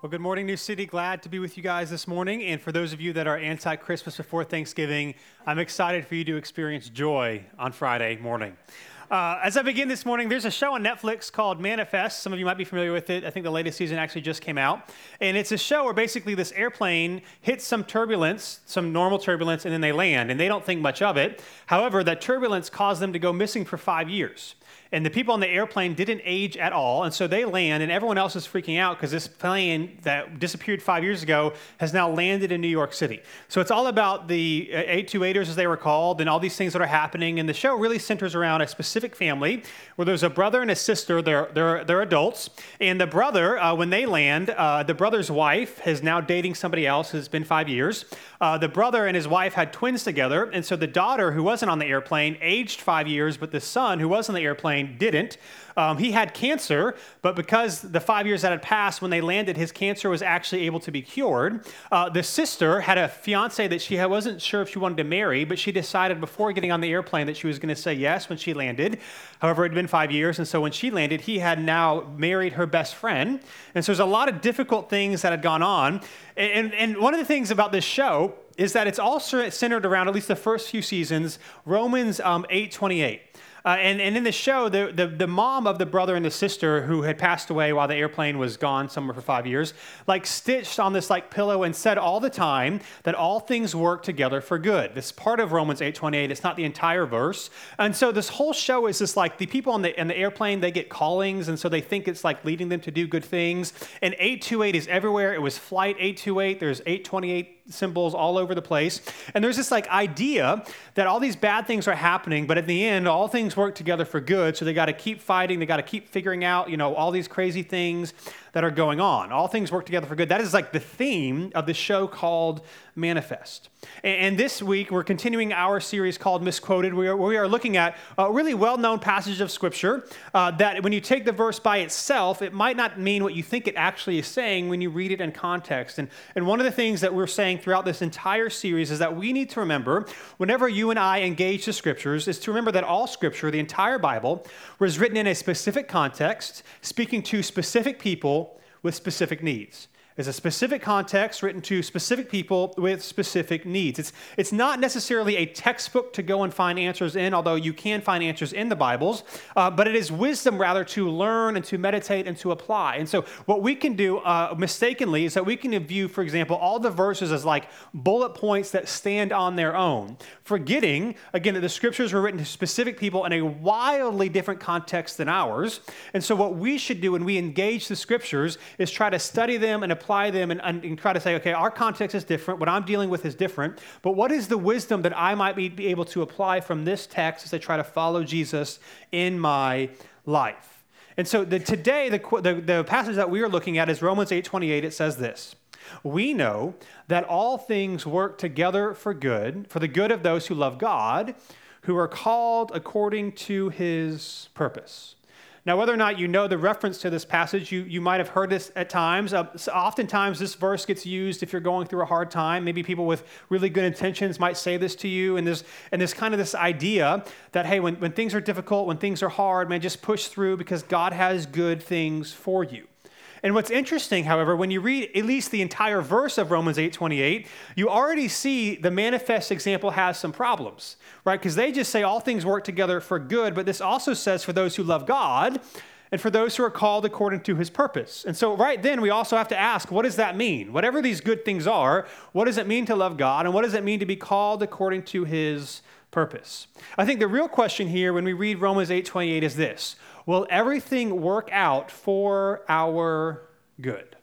Well, good morning, New City. Glad to be with you guys this morning. And for those of you that are anti Christmas before Thanksgiving, I'm excited for you to experience joy on Friday morning. Uh, as I begin this morning, there's a show on Netflix called Manifest. Some of you might be familiar with it. I think the latest season actually just came out. And it's a show where basically this airplane hits some turbulence, some normal turbulence, and then they land. And they don't think much of it. However, that turbulence caused them to go missing for five years and the people on the airplane didn't age at all. And so they land, and everyone else is freaking out because this plane that disappeared five years ago has now landed in New York City. So it's all about the 828ers, as they were called, and all these things that are happening. And the show really centers around a specific family where there's a brother and a sister. They're, they're, they're adults. And the brother, uh, when they land, uh, the brother's wife is now dating somebody else. It's been five years. Uh, the brother and his wife had twins together. And so the daughter, who wasn't on the airplane, aged five years, but the son, who was on the airplane, didn't. Um, he had cancer, but because the five years that had passed when they landed, his cancer was actually able to be cured. Uh, the sister had a fiance that she wasn't sure if she wanted to marry, but she decided before getting on the airplane that she was going to say yes when she landed. However, it had been five years, and so when she landed, he had now married her best friend. And so there's a lot of difficult things that had gone on. And, and one of the things about this show is that it's all centered around, at least the first few seasons, Romans um, 8 28. Uh, and, and in the show, the, the, the mom of the brother and the sister who had passed away while the airplane was gone somewhere for five years, like stitched on this like pillow and said all the time that all things work together for good. This part of Romans 8:28. It's not the entire verse. And so this whole show is just like the people on the, in the airplane, they get callings, and so they think it's like leading them to do good things. And 828 is everywhere. It was flight 828. There's 828 symbols all over the place. And there's this like idea that all these bad things are happening, but at the end, all things work together for good. So they got to keep fighting. They got to keep figuring out, you know, all these crazy things that are going on. All things work together for good. That is like the theme of the show called Manifest. And this week, we're continuing our series called Misquoted. We are, we are looking at a really well known passage of Scripture uh, that when you take the verse by itself, it might not mean what you think it actually is saying when you read it in context. And, and one of the things that we're saying throughout this entire series is that we need to remember, whenever you and I engage the Scriptures, is to remember that all Scripture, the entire Bible, was written in a specific context, speaking to specific people with specific needs is a specific context written to specific people with specific needs. It's, it's not necessarily a textbook to go and find answers in, although you can find answers in the Bibles, uh, but it is wisdom rather to learn and to meditate and to apply. And so, what we can do uh, mistakenly is that we can view, for example, all the verses as like bullet points that stand on their own, forgetting, again, that the scriptures were written to specific people in a wildly different context than ours. And so, what we should do when we engage the scriptures is try to study them and apply apply them and, and, and, try to say, okay, our context is different. What I'm dealing with is different. But what is the wisdom that I might be, be able to apply from this text as I try to follow Jesus in my life? And so the, today, the, the, the passage that we are looking at is Romans 8.28. It says this. We know that all things work together for good, for the good of those who love God, who are called according to his purpose. Now, whether or not you know the reference to this passage, you, you might have heard this at times. Uh, so oftentimes, this verse gets used if you're going through a hard time. Maybe people with really good intentions might say this to you. And there's, and there's kind of this idea that, hey, when, when things are difficult, when things are hard, man, just push through because God has good things for you. And what's interesting, however, when you read at least the entire verse of Romans 8:28, you already see the manifest example has some problems, right? Because they just say all things work together for good, but this also says for those who love God and for those who are called according to his purpose. And so right then we also have to ask, what does that mean? Whatever these good things are, what does it mean to love God and what does it mean to be called according to his purpose? I think the real question here when we read Romans 8:28 is this will everything work out for our good?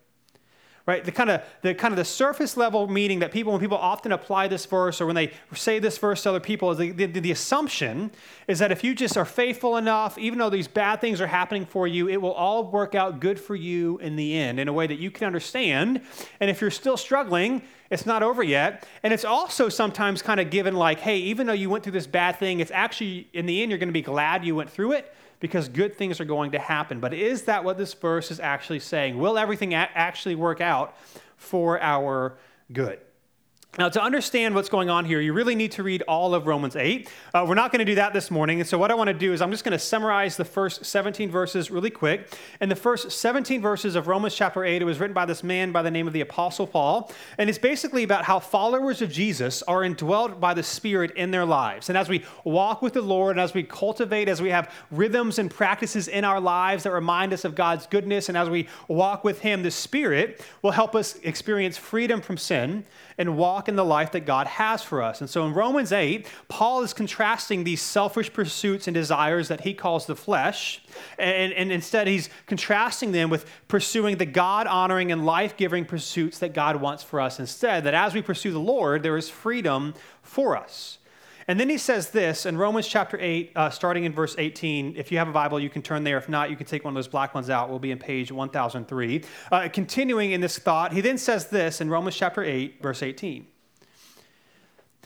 Right? The kind of the kind of the surface level meaning that people when people often apply this verse or when they say this verse to other people is the, the, the assumption is that if you just are faithful enough, even though these bad things are happening for you, it will all work out good for you in the end in a way that you can understand. And if you're still struggling, it's not over yet. And it's also sometimes kind of given like, hey, even though you went through this bad thing, it's actually in the end you're going to be glad you went through it because good things are going to happen. But is that what this verse is actually saying? Will everything actually work out for our good? Now, to understand what's going on here, you really need to read all of Romans 8. Uh, we're not going to do that this morning. And so, what I want to do is I'm just going to summarize the first 17 verses really quick. And the first 17 verses of Romans chapter 8, it was written by this man by the name of the Apostle Paul. And it's basically about how followers of Jesus are indwelt by the Spirit in their lives. And as we walk with the Lord, and as we cultivate, as we have rhythms and practices in our lives that remind us of God's goodness, and as we walk with Him, the Spirit will help us experience freedom from sin and walk in the life that God has for us. And so in Romans 8, Paul is contrasting these selfish pursuits and desires that he calls the flesh, and, and instead he's contrasting them with pursuing the God honoring and life giving pursuits that God wants for us instead. That as we pursue the Lord, there is freedom for us. And then he says this in Romans chapter 8, uh, starting in verse 18. If you have a Bible, you can turn there. If not, you can take one of those black ones out. We'll be in page 1003. Uh, continuing in this thought, he then says this in Romans chapter 8, verse 18.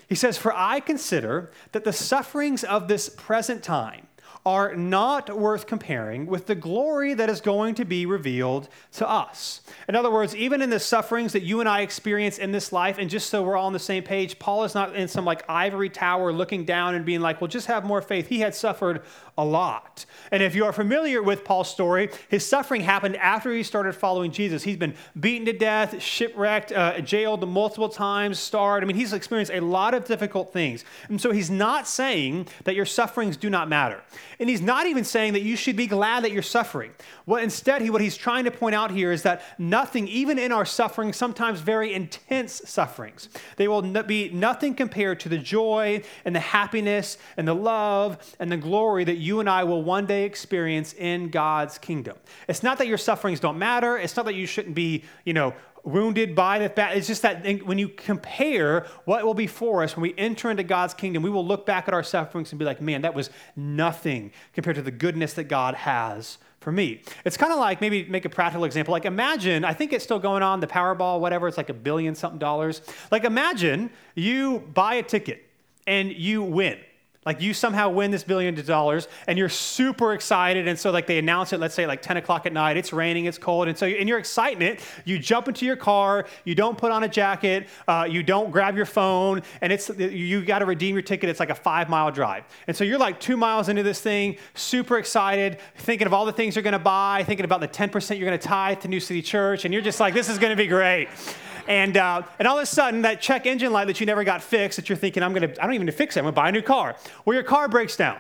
He says, For I consider that the sufferings of this present time are not worth comparing with the glory that is going to be revealed to us. In other words, even in the sufferings that you and I experience in this life, and just so we're all on the same page, Paul is not in some like ivory tower looking down and being like, well, just have more faith. He had suffered a lot. And if you are familiar with Paul's story, his suffering happened after he started following Jesus. He's been beaten to death, shipwrecked, uh, jailed multiple times, starved. I mean, he's experienced a lot of difficult things. And so he's not saying that your sufferings do not matter. And he's not even saying that you should be glad that you're suffering. What instead, he, what he's trying to point out here is that nothing, even in our suffering, sometimes very intense sufferings, they will be nothing compared to the joy and the happiness and the love and the glory that you and I will one day experience in God's kingdom. It's not that your sufferings don't matter. It's not that you shouldn't be, you know, wounded by the fact. It's just that when you compare what will be for us when we enter into God's kingdom, we will look back at our sufferings and be like, man, that was nothing compared to the goodness that God has for me. It's kind of like maybe make a practical example. Like imagine, I think it's still going on, the Powerball, whatever, it's like a billion something dollars. Like imagine you buy a ticket and you win. Like you somehow win this billion dollars and you're super excited. And so like they announce it, let's say like 10 o'clock at night, it's raining, it's cold. And so in your excitement, you jump into your car, you don't put on a jacket, uh, you don't grab your phone, and it's you got to redeem your ticket. It's like a five mile drive. And so you're like two miles into this thing, super excited, thinking of all the things you're going to buy, thinking about the 10% you're going to tithe to New City Church. And you're just like, this is going to be great. And, uh, and all of a sudden, that check engine light that you never got fixed, that you're thinking, I'm gonna, I don't even need to fix it, I'm gonna buy a new car. Well, your car breaks down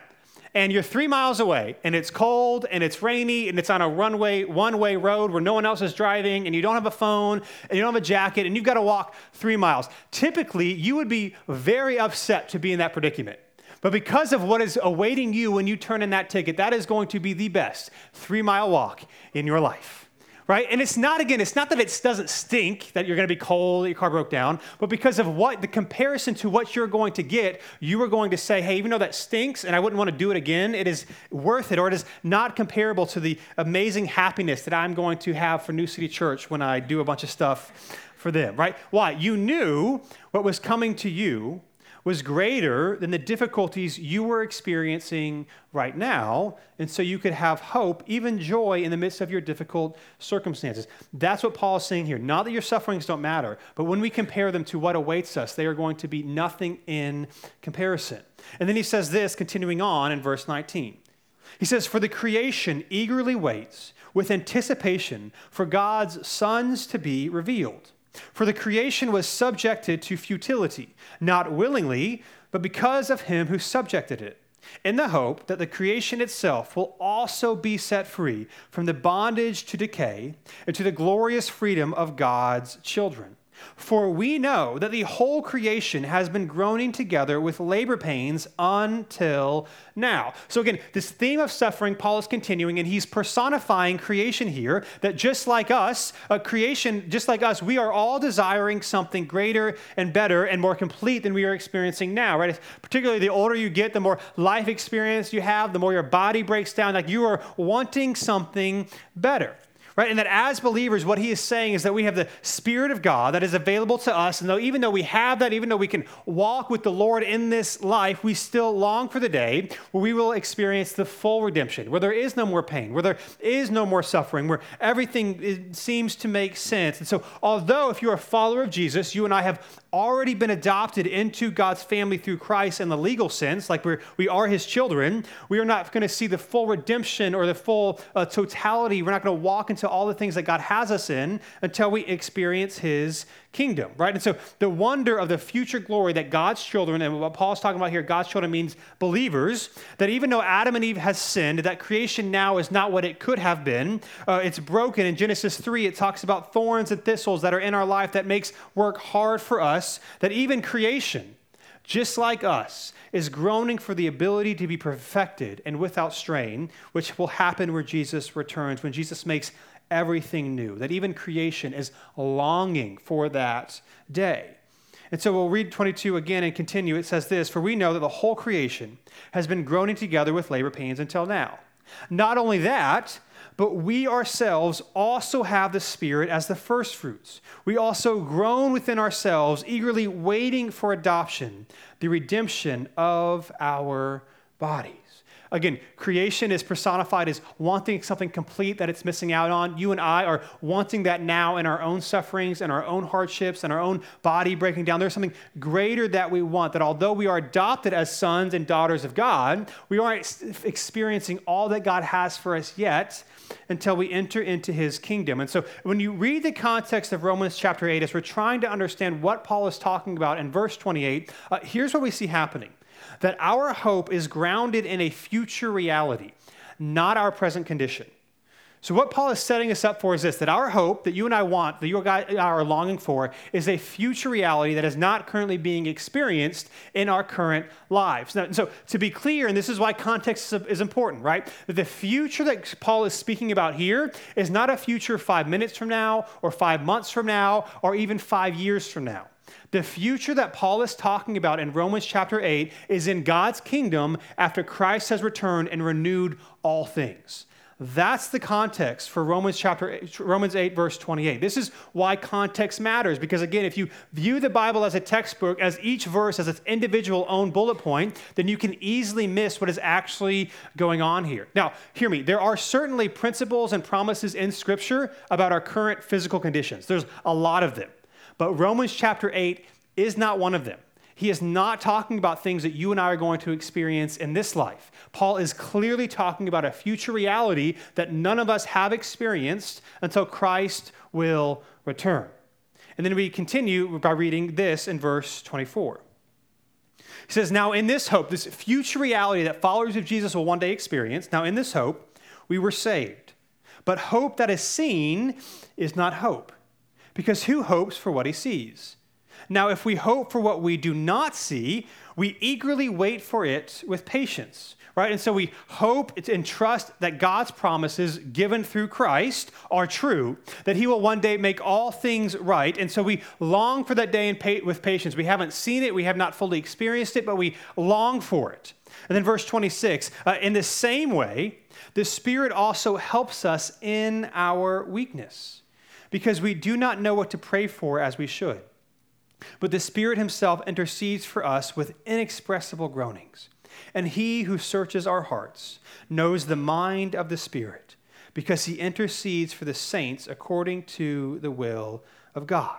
and you're three miles away and it's cold and it's rainy and it's on a runway one-way road where no one else is driving and you don't have a phone and you don't have a jacket and you've got to walk three miles. Typically you would be very upset to be in that predicament. But because of what is awaiting you when you turn in that ticket that is going to be the best three mile walk in your life right? And it's not, again, it's not that it doesn't stink that you're going to be cold, that your car broke down, but because of what the comparison to what you're going to get, you are going to say, hey, even though that stinks and I wouldn't want to do it again, it is worth it, or it is not comparable to the amazing happiness that I'm going to have for New City Church when I do a bunch of stuff for them, right? Why? You knew what was coming to you was greater than the difficulties you were experiencing right now. And so you could have hope, even joy, in the midst of your difficult circumstances. That's what Paul is saying here. Not that your sufferings don't matter, but when we compare them to what awaits us, they are going to be nothing in comparison. And then he says this, continuing on in verse 19. He says, For the creation eagerly waits with anticipation for God's sons to be revealed. For the creation was subjected to futility, not willingly, but because of him who subjected it, in the hope that the creation itself will also be set free from the bondage to decay and to the glorious freedom of God's children. For we know that the whole creation has been groaning together with labor pains until now. So, again, this theme of suffering, Paul is continuing, and he's personifying creation here. That just like us, a creation, just like us, we are all desiring something greater and better and more complete than we are experiencing now, right? Particularly the older you get, the more life experience you have, the more your body breaks down. Like you are wanting something better right? And that as believers, what he is saying is that we have the Spirit of God that is available to us. And though, even though we have that, even though we can walk with the Lord in this life, we still long for the day where we will experience the full redemption, where there is no more pain, where there is no more suffering, where everything seems to make sense. And so, although if you're a follower of Jesus, you and I have already been adopted into God's family through Christ in the legal sense, like we're, we are his children, we are not going to see the full redemption or the full uh, totality. We're not going to walk into all the things that God has us in until we experience his kingdom, right? And so the wonder of the future glory that God's children, and what Paul's talking about here, God's children means believers, that even though Adam and Eve has sinned, that creation now is not what it could have been. Uh, it's broken. In Genesis 3, it talks about thorns and thistles that are in our life that makes work hard for us, that even creation, just like us, is groaning for the ability to be perfected and without strain, which will happen where Jesus returns, when Jesus makes everything new, that even creation is longing for that day. And so we'll read 22 again and continue. It says this For we know that the whole creation has been groaning together with labor pains until now. Not only that, but we ourselves also have the Spirit as the firstfruits. We also groan within ourselves, eagerly waiting for adoption, the redemption of our bodies. Again, creation is personified as wanting something complete that it's missing out on. You and I are wanting that now in our own sufferings and our own hardships and our own body breaking down. There's something greater that we want, that although we are adopted as sons and daughters of God, we aren't experiencing all that God has for us yet until we enter into his kingdom. And so when you read the context of Romans chapter 8, as we're trying to understand what Paul is talking about in verse 28, uh, here's what we see happening that our hope is grounded in a future reality, not our present condition. So, what Paul is setting us up for is this that our hope that you and I want, that you and I are longing for, is a future reality that is not currently being experienced in our current lives. Now, so, to be clear, and this is why context is important, right? The future that Paul is speaking about here is not a future five minutes from now, or five months from now, or even five years from now. The future that Paul is talking about in Romans chapter 8 is in God's kingdom after Christ has returned and renewed all things. That's the context for Romans chapter 8, Romans 8 verse 28. This is why context matters because again, if you view the Bible as a textbook as each verse as its individual own bullet point, then you can easily miss what is actually going on here. Now, hear me. There are certainly principles and promises in scripture about our current physical conditions. There's a lot of them. But Romans chapter 8 is not one of them. He is not talking about things that you and I are going to experience in this life. Paul is clearly talking about a future reality that none of us have experienced until Christ will return. And then we continue by reading this in verse 24. He says, Now in this hope, this future reality that followers of Jesus will one day experience, now in this hope, we were saved. But hope that is seen is not hope because who hopes for what he sees? Now, if we hope for what we do not see, we eagerly wait for it with patience, right? And so we hope and trust that God's promises given through Christ are true, that he will one day make all things right. And so we long for that day with patience. We haven't seen it, we have not fully experienced it, but we long for it. And then verse 26 uh, in the same way, the Spirit also helps us in our weakness because we do not know what to pray for as we should. But the Spirit Himself intercedes for us with inexpressible groanings. And He who searches our hearts knows the mind of the Spirit, because He intercedes for the saints according to the will of God.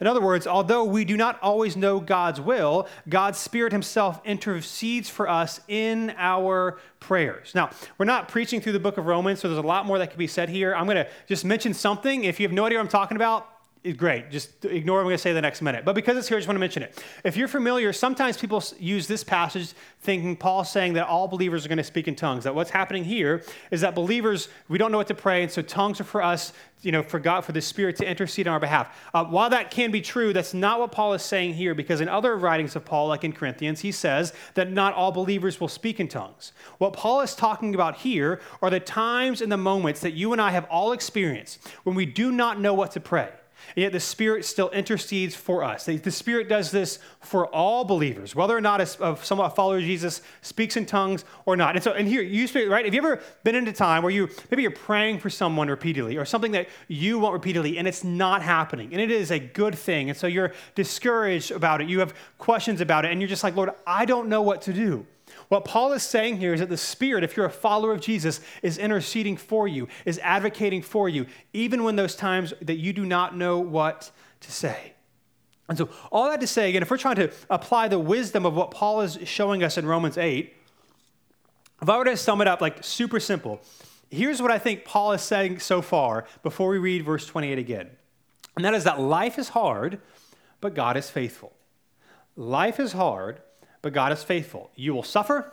In other words, although we do not always know God's will, God's Spirit Himself intercedes for us in our prayers. Now, we're not preaching through the book of Romans, so there's a lot more that could be said here. I'm going to just mention something. If you have no idea what I'm talking about, great. Just ignore what I'm going to say the next minute. But because it's here, I just want to mention it. If you're familiar, sometimes people use this passage thinking Paul's saying that all believers are going to speak in tongues. That what's happening here is that believers, we don't know what to pray, and so tongues are for us, you know, for God, for the Spirit to intercede on our behalf. Uh, while that can be true, that's not what Paul is saying here, because in other writings of Paul, like in Corinthians, he says that not all believers will speak in tongues. What Paul is talking about here are the times and the moments that you and I have all experienced when we do not know what to pray And yet the Spirit still intercedes for us. The Spirit does this for all believers, whether or not a, somewhat follower of Jesus speaks in tongues or not. And so, and here, you speak, right? Have you ever been in a time where you maybe you're praying for someone repeatedly or something that you want repeatedly and it's not happening and it is a good thing. And so you're discouraged about it. You have questions about it and you're just like, Lord, I don't know what to do. What Paul is saying here is that the Spirit, if you're a follower of Jesus, is interceding for you, is advocating for you, even when those times that you do not know what to say. And so, all that to say, again, if we're trying to apply the wisdom of what Paul is showing us in Romans 8, if I were to sum it up like super simple, here's what I think Paul is saying so far before we read verse 28 again. And that is that life is hard, but God is faithful. Life is hard, but God is faithful. You will suffer,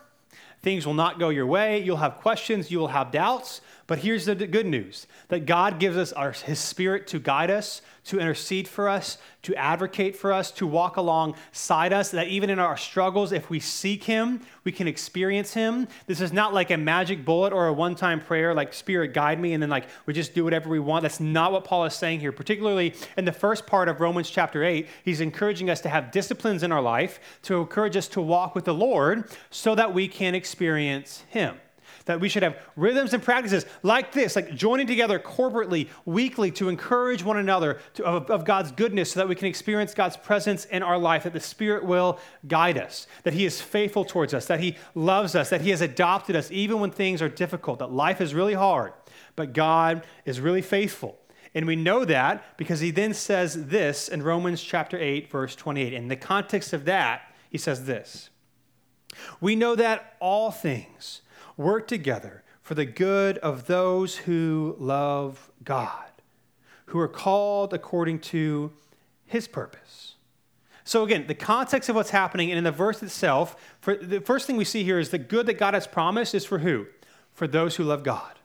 things will not go your way, you'll have questions, you will have doubts, but here's the good news that God gives us our, His Spirit to guide us, to intercede for us, to advocate for us, to walk alongside us, that even in our struggles, if we seek Him, we can experience Him. This is not like a magic bullet or a one time prayer, like, Spirit, guide me, and then, like, we just do whatever we want. That's not what Paul is saying here. Particularly in the first part of Romans chapter 8, he's encouraging us to have disciplines in our life, to encourage us to walk with the Lord so that we can experience Him that we should have rhythms and practices like this, like joining together corporately, weekly, to encourage one another to, of, of God's goodness so that we can experience God's presence in our life, that the Spirit will guide us, that He is faithful towards us, that He loves us, that He has adopted us even when things are difficult, that life is really hard, but God is really faithful. And we know that because he then says this in Romans chapter 8, verse 28. In the context of that, he says this We know that all things work together for the good of those who love God, who are called according to his purpose. So, again, the context of what's happening, and in the verse itself, for the first thing we see here is the good that God has promised is for who? For those who love God.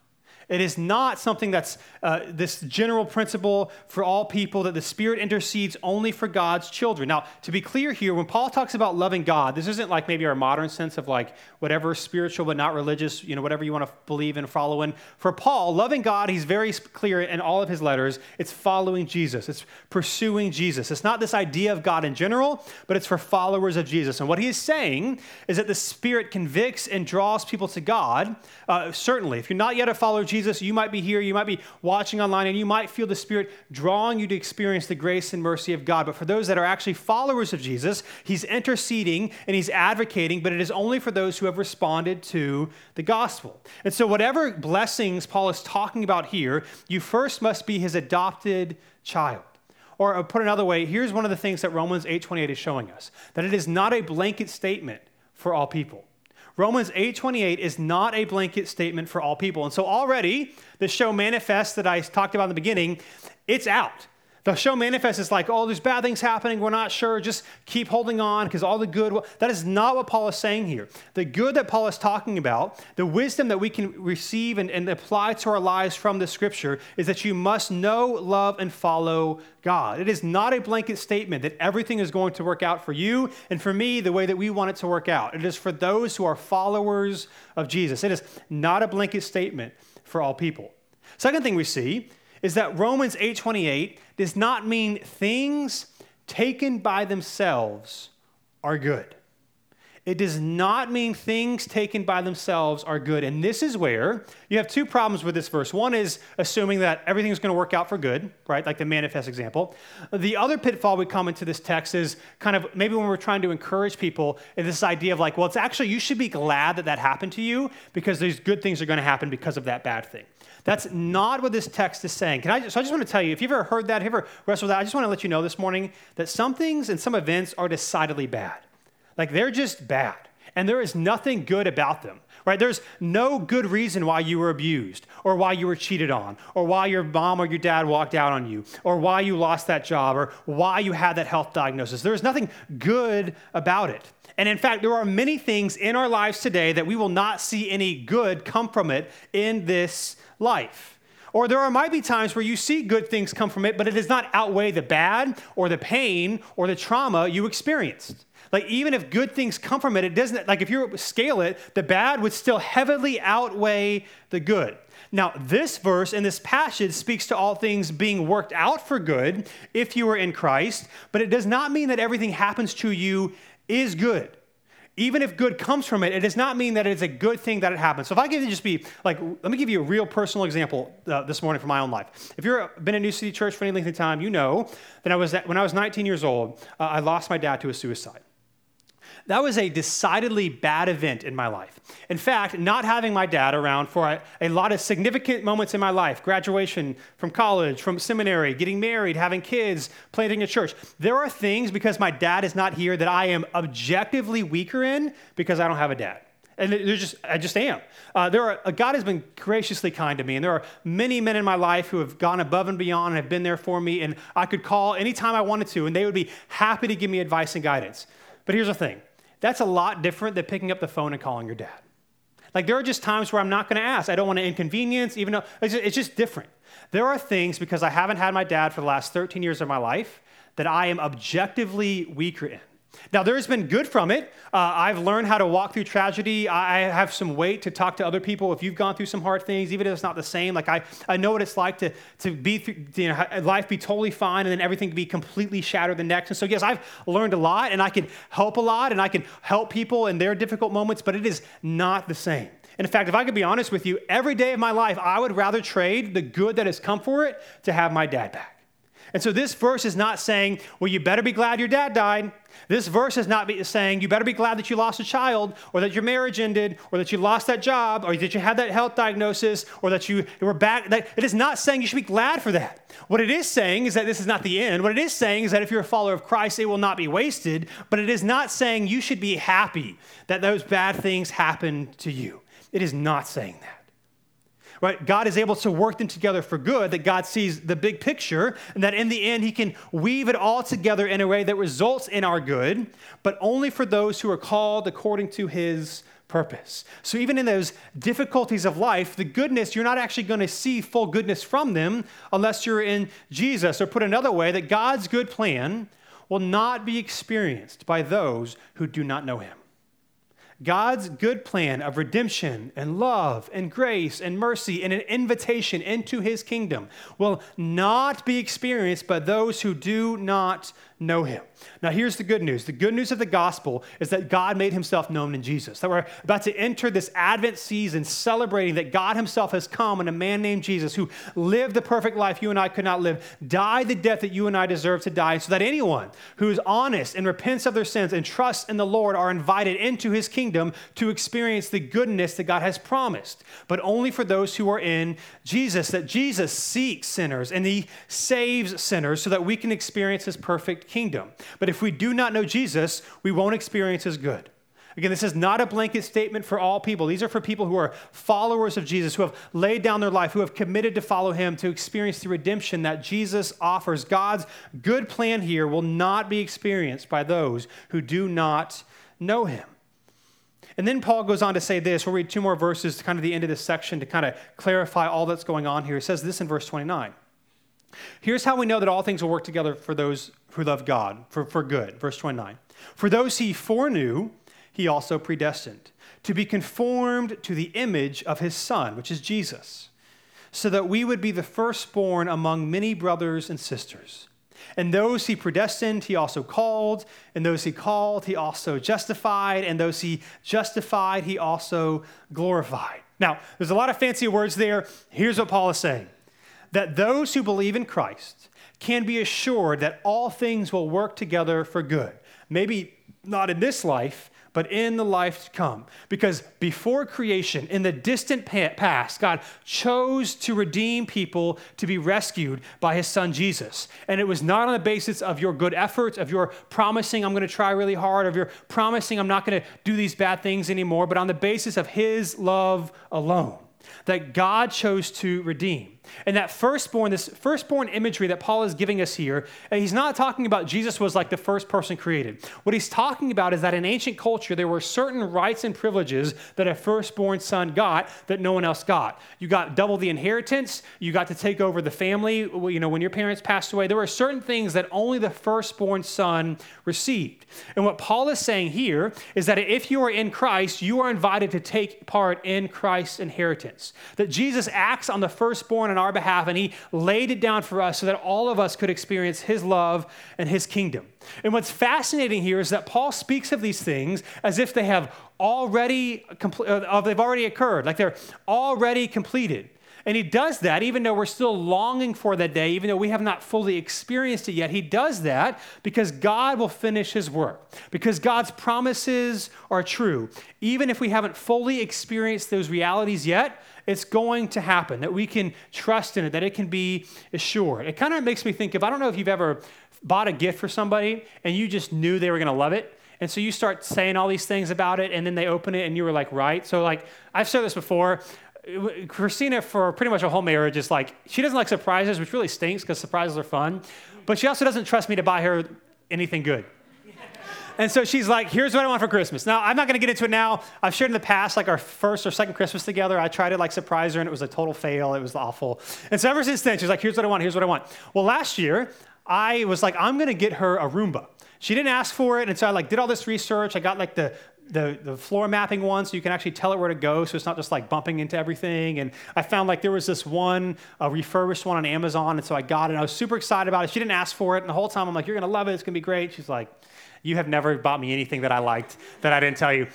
It is not something that's uh, this general principle for all people that the Spirit intercedes only for God's children. Now, to be clear here, when Paul talks about loving God, this isn't like maybe our modern sense of like whatever spiritual but not religious, you know, whatever you want to believe and follow in. For Paul, loving God, he's very clear in all of his letters, it's following Jesus, it's pursuing Jesus. It's not this idea of God in general, but it's for followers of Jesus. And what he is saying is that the Spirit convicts and draws people to God. Uh, certainly, if you're not yet a follower of Jesus, you might be here, you might be watching online, and you might feel the Spirit drawing you to experience the grace and mercy of God. But for those that are actually followers of Jesus, He's interceding and He's advocating, but it is only for those who have responded to the gospel. And so, whatever blessings Paul is talking about here, you first must be His adopted child. Or uh, put another way, here's one of the things that Romans 8:28 is showing us: that it is not a blanket statement for all people. Romans 8:28 is not a blanket statement for all people. And so already the show manifests that I talked about in the beginning, it's out. The show manifests is like, oh, there's bad things happening. We're not sure. Just keep holding on because all the good. That is not what Paul is saying here. The good that Paul is talking about, the wisdom that we can receive and, and apply to our lives from the scripture, is that you must know, love, and follow God. It is not a blanket statement that everything is going to work out for you and for me the way that we want it to work out. It is for those who are followers of Jesus. It is not a blanket statement for all people. Second thing we see is that Romans 8:28 does not mean things taken by themselves are good. It does not mean things taken by themselves are good. And this is where you have two problems with this verse. One is assuming that everything's going to work out for good, right? Like the manifest example. The other pitfall we come into this text is kind of maybe when we're trying to encourage people, this idea of like, well, it's actually, you should be glad that that happened to you because these good things are going to happen because of that bad thing. That's not what this text is saying. Can I, so I just want to tell you, if you've ever heard that, if you've ever wrestled with that, I just want to let you know this morning that some things and some events are decidedly bad. Like they're just bad. And there is nothing good about them, right? There's no good reason why you were abused or why you were cheated on or why your mom or your dad walked out on you or why you lost that job or why you had that health diagnosis. There's nothing good about it. And in fact, there are many things in our lives today that we will not see any good come from it in this life. Or there are, might be times where you see good things come from it, but it does not outweigh the bad or the pain or the trauma you experienced. Like, even if good things come from it, it doesn't, like, if you scale it, the bad would still heavily outweigh the good. Now, this verse and this passage speaks to all things being worked out for good if you are in Christ, but it does not mean that everything happens to you is good. Even if good comes from it, it does not mean that it's a good thing that it happens. So if I give you just be like, let me give you a real personal example uh, this morning from my own life. If you've been in New City Church for any length of time, you know that I was when I was 19 years old, uh, I lost my dad to a suicide. That was a decidedly bad event in my life. In fact, not having my dad around for a, a, lot of significant moments in my life graduation from college, from seminary, getting married, having kids, planting a church there are things because my dad is not here that I am objectively weaker in because I don't have a dad. And there's just, I just am. Uh, there are, uh, God has been graciously kind to me, and there are many men in my life who have gone above and beyond and have been there for me, and I could call anytime I wanted to, and they would be happy to give me advice and guidance. But here's the thing that's a lot different than picking up the phone and calling your dad. Like, there are just times where I'm not going to ask. I don't want to inconvenience, even though it's just, it's just different. There are things, because I haven't had my dad for the last 13 years of my life, that I am objectively weaker in. Now, there's been good from it. Uh, I've learned how to walk through tragedy. I have some weight to talk to other people. If you've gone through some hard things, even if it's not the same, like I, I know what it's like to, to be, you know, life be totally fine and then everything be completely shattered the next. And so, yes, I've learned a lot and I can help a lot and I can help people in their difficult moments, but it is not the same. And in fact, if I could be honest with you, every day of my life, I would rather trade the good that has come for it to have my dad back. And so this verse is not saying, well, you better be glad your dad died. This verse is not saying you better be glad that you lost a child, or that your marriage ended, or that you lost that job, or that you had that health diagnosis, or that you were back. That, it is not saying you should be glad for that. What it is saying is that this is not the end. What it is saying is that if you're a follower of Christ, it will not be wasted. But it is not saying you should be happy that those bad things happened to you. It is not saying that right? God is able to work them together for good, that God sees the big picture, and that in the end, He can weave it all together in a way that results in our good, but only for those who are called according to His purpose. So even in those difficulties of life, the goodness, you're not actually going to see full goodness from them unless you're in Jesus. Or put another way, that God's good plan will not be experienced by those who do not know Him. God's good plan of redemption and love and grace and mercy and an invitation into his kingdom will not be experienced by those who do not know him. Now, here's the good news. The good news of the gospel is that God made himself known in Jesus. That we're about to enter this Advent season celebrating that God himself has come in a man named Jesus who lived the perfect life you and I could not live, died the death that you and I deserve to die, so that anyone who is honest and repents of their sins and trusts in the Lord are invited into his kingdom to experience the goodness that God has promised, but only for those who are in Jesus. That Jesus seeks sinners and he saves sinners so that we can experience his perfect kingdom. But if we do not know Jesus, we won't experience his good. Again, this is not a blanket statement for all people. These are for people who are followers of Jesus, who have laid down their life, who have committed to follow him, to experience the redemption that Jesus offers. God's good plan here will not be experienced by those who do not know him. And then Paul goes on to say this. We'll read two more verses to kind of the end of this section to kind of clarify all that's going on here. He says this in verse 29. Here's how we know that all things will work together for those who love God, for, for good. Verse 29. For those he foreknew, he also predestined to be conformed to the image of his Son, which is Jesus, so that we would be the firstborn among many brothers and sisters. And those he predestined, he also called. And those he called, he also justified. And those he justified, he also glorified. Now, there's a lot of fancy words there. Here's what Paul is saying that those who believe in Christ can be assured that all things will work together for good. Maybe not in this life, but in the life to come. Because before creation, in the distant past, God chose to redeem people to be rescued by his son Jesus. And it was not on the basis of your good efforts, of your promising, I'm going to try really hard, of your promising, I'm not going to do these bad things anymore, but on the basis of his love alone that God chose to redeem. And that firstborn, this firstborn imagery that Paul is giving us here, he's not talking about Jesus was like the first person created. What he's talking about is that in ancient culture, there were certain rights and privileges that a firstborn son got that no one else got. You got double the inheritance, you got to take over the family. You know, when your parents passed away, there were certain things that only the firstborn son received. And what Paul is saying here is that if you are in Christ, you are invited to take part in Christ's inheritance. That Jesus acts on the firstborn on our behalf and he laid it down for us so that all of us could experience his love and his kingdom. And what's fascinating here is that Paul speaks of these things as if they have already uh, they've already occurred, like they're already completed. And he does that even though we're still longing for that day, even though we have not fully experienced it yet. He does that because God will finish his work, because God's promises are true. Even if we haven't fully experienced those realities yet, it's going to happen, that we can trust in it, that it can be assured. It kind of makes me think of I don't know if you've ever bought a gift for somebody and you just knew they were going to love it. And so you start saying all these things about it, and then they open it, and you were like, right. So, like, I've said this before. Christina, for pretty much a whole marriage, is like, she doesn't like surprises, which really stinks because surprises are fun. But she also doesn't trust me to buy her anything good. And so she's like, here's what I want for Christmas. Now, I'm not going to get into it now. I've shared in the past, like our first or second Christmas together, I tried to like surprise her and it was a total fail. It was awful. And so ever since then, she's like, here's what I want, here's what I want. Well, last year, I was like, I'm going to get her a Roomba. She didn't ask for it. And so I like did all this research. I got like the the, the floor mapping one so you can actually tell it where to go so it's not just like bumping into everything and i found like there was this one a refurbished one on amazon and so i got it and i was super excited about it she didn't ask for it and the whole time i'm like you're going to love it it's going to be great she's like you have never bought me anything that i liked that i didn't tell you